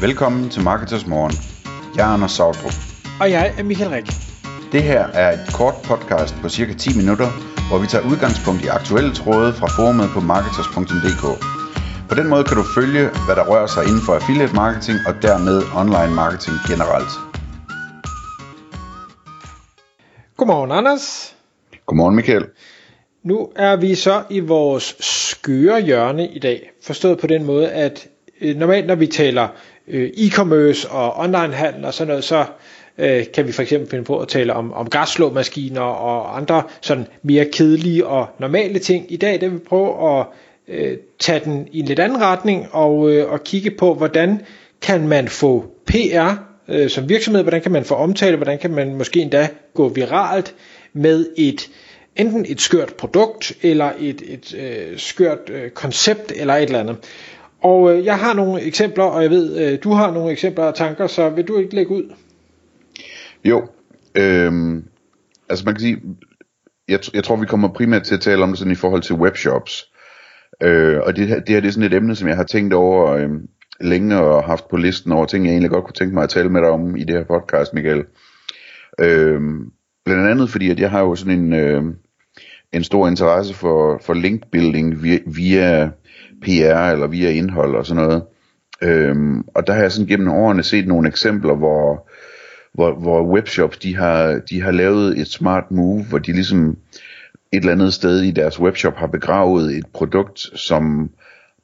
Velkommen til Marketers Morgen. Jeg er Anders Sautrup. Og jeg er Michael Rik. Det her er et kort podcast på cirka 10 minutter, hvor vi tager udgangspunkt i aktuelle tråde fra forumet på marketers.dk. På den måde kan du følge, hvad der rører sig inden for affiliate marketing og dermed online marketing generelt. Godmorgen, Anders. Godmorgen Michael. Nu er vi så i vores skøre hjørne i dag. Forstået på den måde, at øh, normalt når vi taler øh, e-commerce og online handel og sådan noget, så øh, kan vi for eksempel finde på at tale om, om græsslåmaskiner og andre sådan mere kedelige og normale ting. I dag der vil vi prøve at øh, tage den i en lidt anden retning og, øh, og kigge på, hvordan kan man få PR øh, som virksomhed, hvordan kan man få omtale, hvordan kan man måske endda gå viralt med et enten et skørt produkt, eller et, et øh, skørt øh, koncept, eller et eller andet. Og øh, jeg har nogle eksempler, og jeg ved, øh, du har nogle eksempler og tanker, så vil du ikke lægge ud? Jo, øh, altså man kan sige, jeg, jeg tror vi kommer primært til at tale om det sådan i forhold til webshops. Øh, og det, det her det er sådan et emne, som jeg har tænkt over øh, længe og haft på listen over ting, jeg egentlig godt kunne tænke mig at tale med dig om i det her podcast, Michael. Øh, blandt andet fordi, at jeg har jo sådan en, øh, en stor interesse for, for linkbuilding via, via PR eller via indhold og sådan noget. Øhm, og der har jeg sådan gennem årene set nogle eksempler, hvor, hvor, hvor webshops de har, de har lavet et smart move, hvor de ligesom et eller andet sted i deres webshop har begravet et produkt, som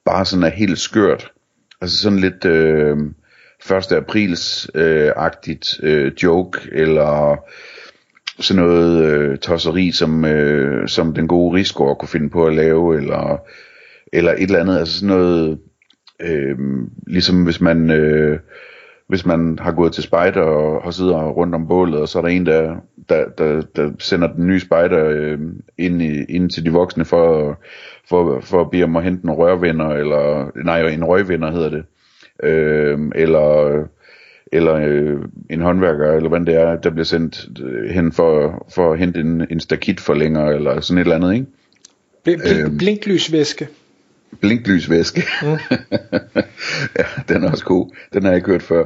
bare sådan er helt skørt. Altså sådan lidt øh, 1. aprils øh, agtigt øh, joke, eller sådan noget øh, tosseri, som, øh, som den gode Rigsgaard kunne finde på at lave, eller, eller et eller andet, altså sådan noget, øh, ligesom hvis man, øh, hvis man har gået til spejder og, har siddet rundt om bålet, og så er der en, der, der, der, der sender den nye spejder øh, ind, i, ind til de voksne for, for, for at bede om at hente en rørvinder, eller nej, en røgvinder hedder det, øh, eller eller øh, en håndværker, eller hvad det er, der bliver sendt øh, hen for, for at hente en, en stakitforlænger, eller sådan et eller andet, ikke? Bl- bl- øhm, blinklysvæske. Blinklysvæske. Mm. ja, den er også god. Den har jeg ikke hørt før.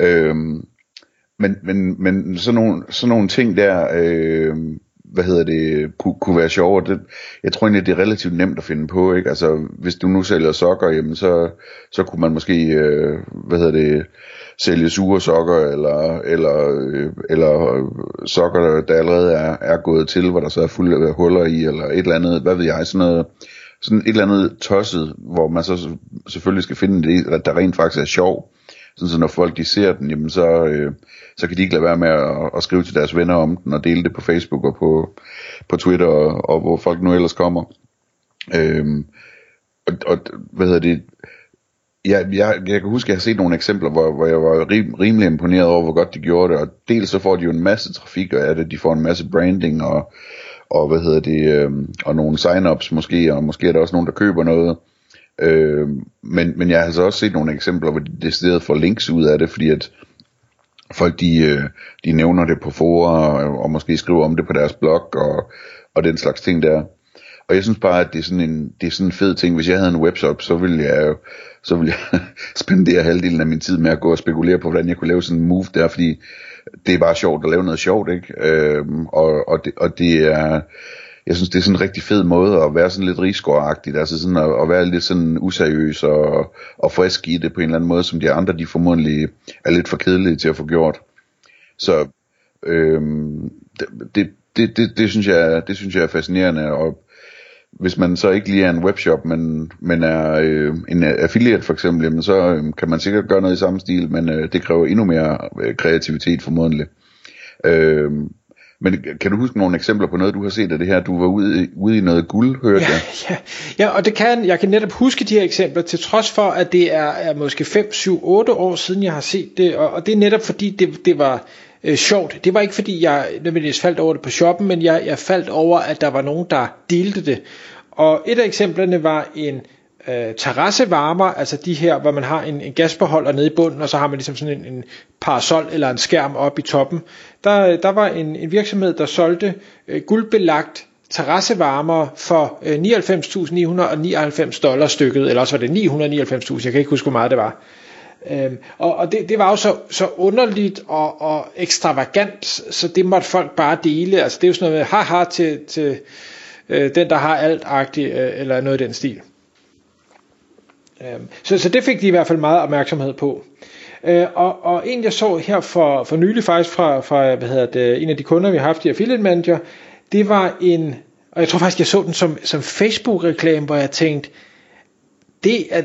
Øhm, men, men, men sådan nogle, sådan nogle ting der, øh, hvad hedder det, kunne, kunne være sjovere. Det, jeg tror egentlig, det er relativt nemt at finde på, ikke? Altså, hvis du nu sælger sokker, jamen så, så kunne man måske, øh, hvad hedder det, sælge sure sokker, eller, eller, øh, eller øh, sokker, der allerede er, er gået til, hvor der så er fulde af huller i, eller et eller andet, hvad ved jeg, sådan noget, sådan et eller andet tosset, hvor man så selvfølgelig skal finde det, der rent faktisk er sjov. Sådan så når folk de ser den, jamen så, øh, så kan de ikke lade være med at, at skrive til deres venner om den, og dele det på Facebook og på, på Twitter, og, og hvor folk nu ellers kommer. Øhm, og, og hvad hedder det, jeg, jeg, jeg kan huske, at jeg har set nogle eksempler, hvor, hvor jeg var rim, rimelig imponeret over, hvor godt de gjorde det, og dels så får de jo en masse trafik af det, de får en masse branding, og, og hvad hedder det, øh, og nogle sign-ups måske, og måske er der også nogen, der køber noget, øh, men, men jeg har altså også set nogle eksempler, hvor de decideret får links ud af det, fordi at folk de, øh, de nævner det på forer, og, og måske skriver om det på deres blog, og, og den slags ting der. Og jeg synes bare, at det er sådan en, det er sådan en fed ting. Hvis jeg havde en webshop, så ville jeg jo så ville jeg spendere halvdelen af min tid med at gå og spekulere på, hvordan jeg kunne lave sådan en move der, fordi det er bare sjovt at lave noget sjovt, ikke? Øhm, og, og, det, og det er, jeg synes, det er sådan en rigtig fed måde at være sådan lidt rigsgårdagtigt, altså sådan at, at være lidt sådan useriøs og, og frisk i det på en eller anden måde, som de andre, de formodentlig er lidt for kedelige til at få gjort. Så øhm, det, det, det, det, det, synes jeg, det synes jeg er fascinerende, og hvis man så ikke lige er en webshop, men, men er øh, en affiliate for eksempel, jamen så øh, kan man sikkert gøre noget i samme stil, men øh, det kræver endnu mere øh, kreativitet formodentlig. Øh, men kan du huske nogle eksempler på noget, du har set af det her? Du var ude, ude i noget guld, hørte ja, jeg. Ja, ja, og det kan, jeg kan netop huske de her eksempler, til trods for, at det er, er måske 5, 7, 8 år siden, jeg har set det, og, og det er netop fordi, det, det var øh, sjovt. Det var ikke fordi, jeg nødvendigvis faldt over det på shoppen, men jeg, jeg faldt over, at der var nogen, der delte det. Og et af eksemplerne var en øh, terrassevarmer, altså de her, hvor man har en, en gasbeholder nede i bunden, og så har man ligesom sådan en, en parasol eller en skærm op i toppen. Der, der var en, en virksomhed, der solgte øh, guldbelagt terrassevarmer for øh, 99.999 dollars stykket, eller også var det 999.000, jeg kan ikke huske, hvor meget det var. Øhm, og og det, det var jo så, så underligt og, og ekstravagant, så det måtte folk bare dele. Altså det er jo sådan noget med haha til, til øh, den, der har alt agtigt, øh, eller noget i den stil. Øhm, så, så det fik de i hvert fald meget opmærksomhed på. Øh, og, og en jeg så her for, for nylig faktisk fra, fra hvad hedder det, en af de kunder vi har haft i Affiliate Manager, det var en, og jeg tror faktisk jeg så den som, som Facebook-reklame, hvor jeg tænkte, det er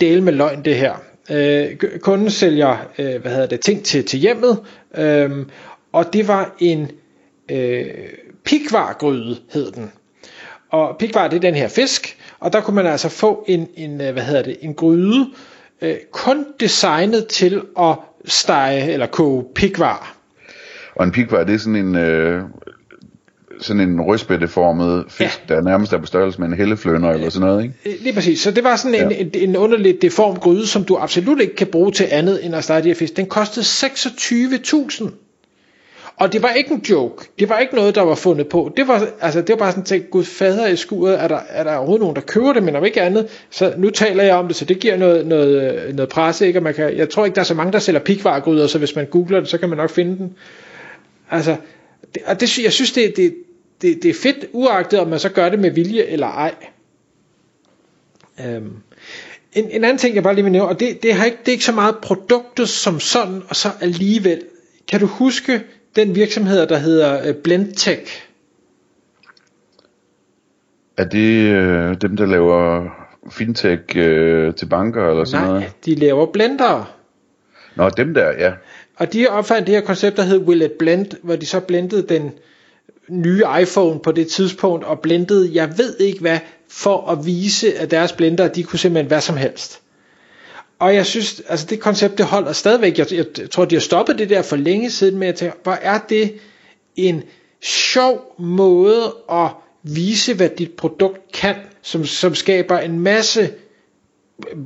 del med løgn det her. Øh, kunden sælger øh, hvad hedder det, ting til, til hjemmet, øh, og det var en øh, pikvargryde, hed den. Og pikvar det er den her fisk, og der kunne man altså få en, en øh, hvad hedder det, en gryde, øh, kun designet til at stege eller koge pikvar. Og en pikvar, det er sådan en, øh, sådan en rødspætteformet fisk, ja. der nærmest er på størrelse med en helleflønder eller sådan noget, ikke? Øh, lige præcis. Så det var sådan en, ja. en, en underligt deform gryde, som du absolut ikke kan bruge til andet end at stege de her fisk. Den kostede 26.000. Og det var ikke en joke. Det var ikke noget, der var fundet på. Det var, altså, det var bare sådan tænkt, gud fader i skuret, er der, er der overhovedet nogen, der køber det, men om ikke andet. Så nu taler jeg om det, så det giver noget, noget, noget presse. Ikke? Og man kan, jeg tror ikke, der er så mange, der sælger pikvaregryder, så hvis man googler det, så kan man nok finde den. Altså, det, og det, jeg synes, det, det, det, det er fedt, uagtet om man så gør det med vilje eller ej. Øhm. En, en anden ting, jeg bare lige vil nævne, og det, det, har ikke, det er ikke så meget produktet som sådan, og så alligevel. Kan du huske den virksomhed, der hedder øh, Blendtech? Er det øh, dem, der laver fintech øh, til banker eller sådan Nej, noget? Nej, de laver blendere. Nå, dem der, ja. Og de opfandt det her koncept, der hed Will It Blend, hvor de så blendede den nye iPhone på det tidspunkt, og blendede, jeg ved ikke hvad, for at vise, at deres blender, de kunne simpelthen hvad som helst. Og jeg synes, altså det koncept, det holder stadigvæk. Jeg, jeg tror, de har stoppet det der for længe siden med at tænke, hvor er det en sjov måde at vise, hvad dit produkt kan, som, som skaber en masse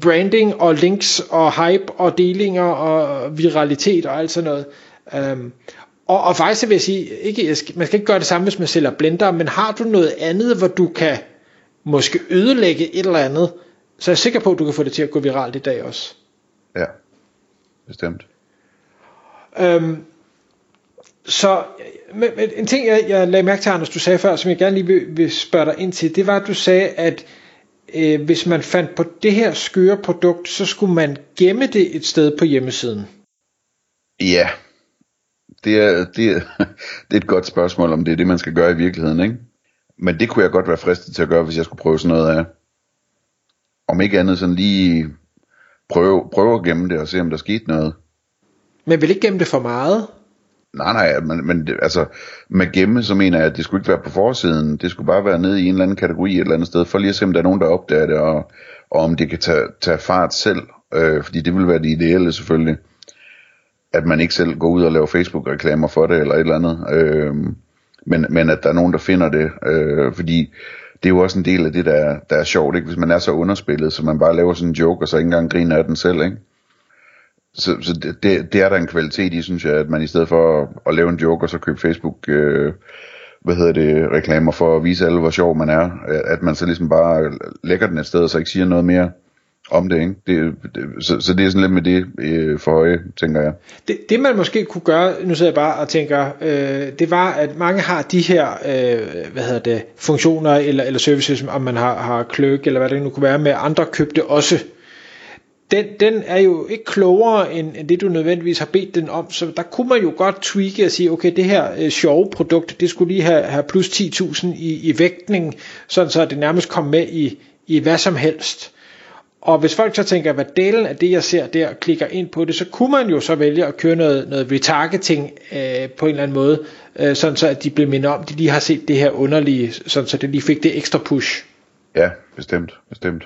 branding og links og hype og delinger og viralitet og alt sådan noget. Um, og, og faktisk vil jeg sige, ikke, man skal ikke gøre det samme, hvis man sælger blender, men har du noget andet, hvor du kan måske ødelægge et eller andet, så er jeg sikker på, at du kan få det til at gå viralt i dag også. Ja, bestemt. Øhm, så men, men en ting, jeg, jeg lagde mærke til, Anders, du sagde før, som jeg gerne lige vil, vil spørge dig ind til, det var, at du sagde, at øh, hvis man fandt på det her skøre produkt, så skulle man gemme det et sted på hjemmesiden. Ja, det er, det, er, det er et godt spørgsmål, om det er det, man skal gøre i virkeligheden, ikke? Men det kunne jeg godt være fristet til at gøre, hvis jeg skulle prøve sådan noget af. Om ikke andet sådan lige prøve, prøve at gemme det og se, om der skete noget. Men vil ikke gemme det for meget? Nej, nej, men, men det, altså, med gemme, så mener jeg, at det skulle ikke være på forsiden. Det skulle bare være nede i en eller anden kategori et eller andet sted, for lige at se, om der er nogen, der opdager det, og, og om det kan tage, tage fart selv. Øh, fordi det vil være det ideelle selvfølgelig. At man ikke selv går ud og laver Facebook-reklamer for det, eller et eller andet. Øh, men, men at der er nogen, der finder det. Øh, fordi det er jo også en del af det, der, der er sjovt, ikke? hvis man er så underspillet, så man bare laver sådan en joke, og så ikke engang griner af den selv. Ikke? Så, så det, det, er der en kvalitet i, synes jeg, at man i stedet for at, at lave en joke, og så købe Facebook... Øh, hvad hedder det, reklamer for at vise alle, hvor sjov man er, at man så ligesom bare lægger den et sted, og så ikke siger noget mere om det, ikke? Det, det, så, så det er sådan lidt med det øh, for øje, tænker jeg. Det, det man måske kunne gøre, nu sidder jeg bare og tænker, øh, det var, at mange har de her, øh, hvad hedder det, funktioner eller, eller services, om man har, har kløk, eller hvad det nu kunne være, med andre købte også. Den, den er jo ikke klogere end, end det du nødvendigvis har bedt den om, så der kunne man jo godt tweake og sige, okay, det her øh, sjove produkt, det skulle lige have, have plus 10.000 i, i vægtning, sådan så det nærmest kom med i, i hvad som helst. Og hvis folk så tænker, hvad delen af det, jeg ser der, klikker ind på det, så kunne man jo så vælge at køre noget, noget retargeting øh, på en eller anden måde, øh, sådan så at de blev mindet om, at de lige har set det her underlige, sådan så det lige fik det ekstra push. Ja, bestemt, bestemt.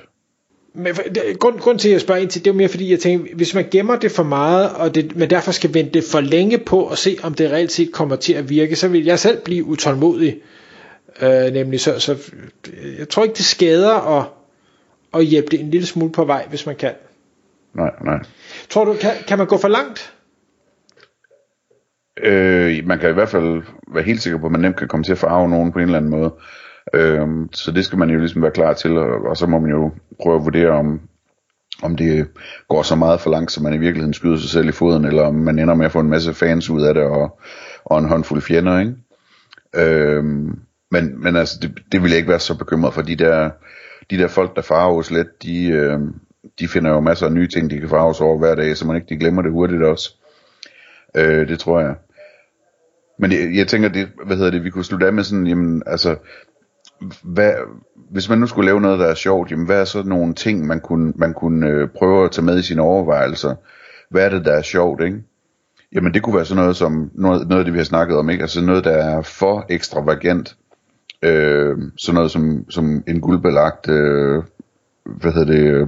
Men grund, grund til at jeg spørger ind til, det er mere fordi, jeg tænker, hvis man gemmer det for meget, og det, men derfor skal vente det for længe på at se, om det reelt set kommer til at virke, så vil jeg selv blive utålmodig. Øh, nemlig så, så jeg tror ikke, det skader at og hjælpe det en lille smule på vej, hvis man kan. Nej, nej. Tror du, kan, kan man gå for langt? Øh, man kan i hvert fald være helt sikker på, at man nemt kan komme til at farve nogen på en eller anden måde. Øh, så det skal man jo ligesom være klar til, og, og så må man jo prøve at vurdere, om, om det går så meget for langt, så man i virkeligheden skyder sig selv i foden, eller om man ender med at få en masse fans ud af det, og, og en håndfuld fjender, ikke? Øhm, men, men altså, det, det vil jeg ikke være så bekymret for. De der, de der folk, der farves lidt, de, øh, de finder jo masser af nye ting, de kan farves over hver dag, så man ikke de glemmer det hurtigt også. Øh, det tror jeg. Men jeg, jeg tænker, det, hvad hedder det, vi kunne slutte af med sådan, jamen, altså, hvad, hvis man nu skulle lave noget, der er sjovt, jamen, hvad er så nogle ting, man kunne, man kunne øh, prøve at tage med i sine overvejelser? Hvad er det, der er sjovt, ikke? Jamen, det kunne være sådan noget som, noget, noget af det, vi har snakket om, ikke? Altså noget, der er for ekstravagant. Øh, sådan noget som, som en guldbelagt, øh, hvad hedder det, øh,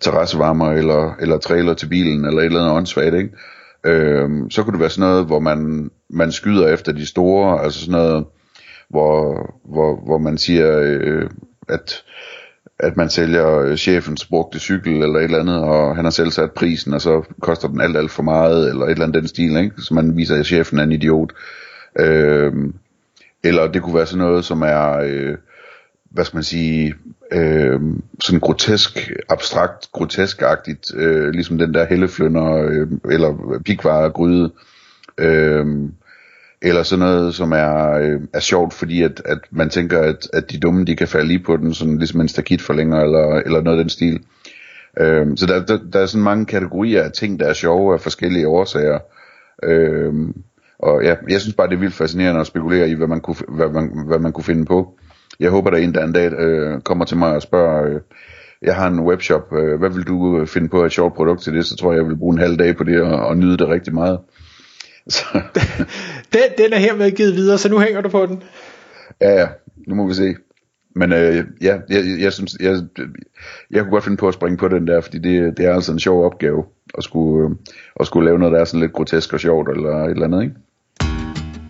terrassevarmer, eller, eller trailer til bilen, eller et eller andet åndssvagt, ikke? Øh, så kunne det være sådan noget, hvor man, man skyder efter de store, altså sådan noget, hvor, hvor, hvor man siger, øh, at, at man sælger chefens brugte cykel eller et eller andet, og han har selv sat prisen, og så koster den alt, alt for meget, eller et eller andet den stil, ikke? så man viser, at chefen er en idiot. Øh, eller det kunne være sådan noget, som er, øh, hvad skal man sige, øh, sådan grotesk, abstrakt, groteskagtigt, øh, ligesom den der helleflønder, øh, eller pikvaregryde, øh, eller sådan noget, som er, øh, er sjovt, fordi at, at man tænker, at, at de dumme, de kan falde lige på den, sådan ligesom en stakit forlænger, eller, eller noget af den stil. Øh, så der, der, der er sådan mange kategorier af ting, der er sjove af forskellige årsager. Øh, og ja, jeg synes bare, det er vildt fascinerende at spekulere i, hvad man kunne, hvad man, hvad man kunne finde på. Jeg håber, der en der en dag øh, kommer til mig og spørger, øh, jeg har en webshop, øh, hvad vil du finde på et sjovt produkt til det? Så tror jeg, jeg vil bruge en halv dag på det og, og nyde det rigtig meget. Så. den, den er hermed givet videre, så nu hænger du på den. Ja, ja, nu må vi se. Men øh, ja, jeg, jeg, synes, jeg, jeg kunne godt finde på at springe på den der, fordi det, det er altså en sjov opgave at skulle, øh, at skulle lave noget, der er sådan lidt grotesk og sjovt, eller et eller andet, ikke?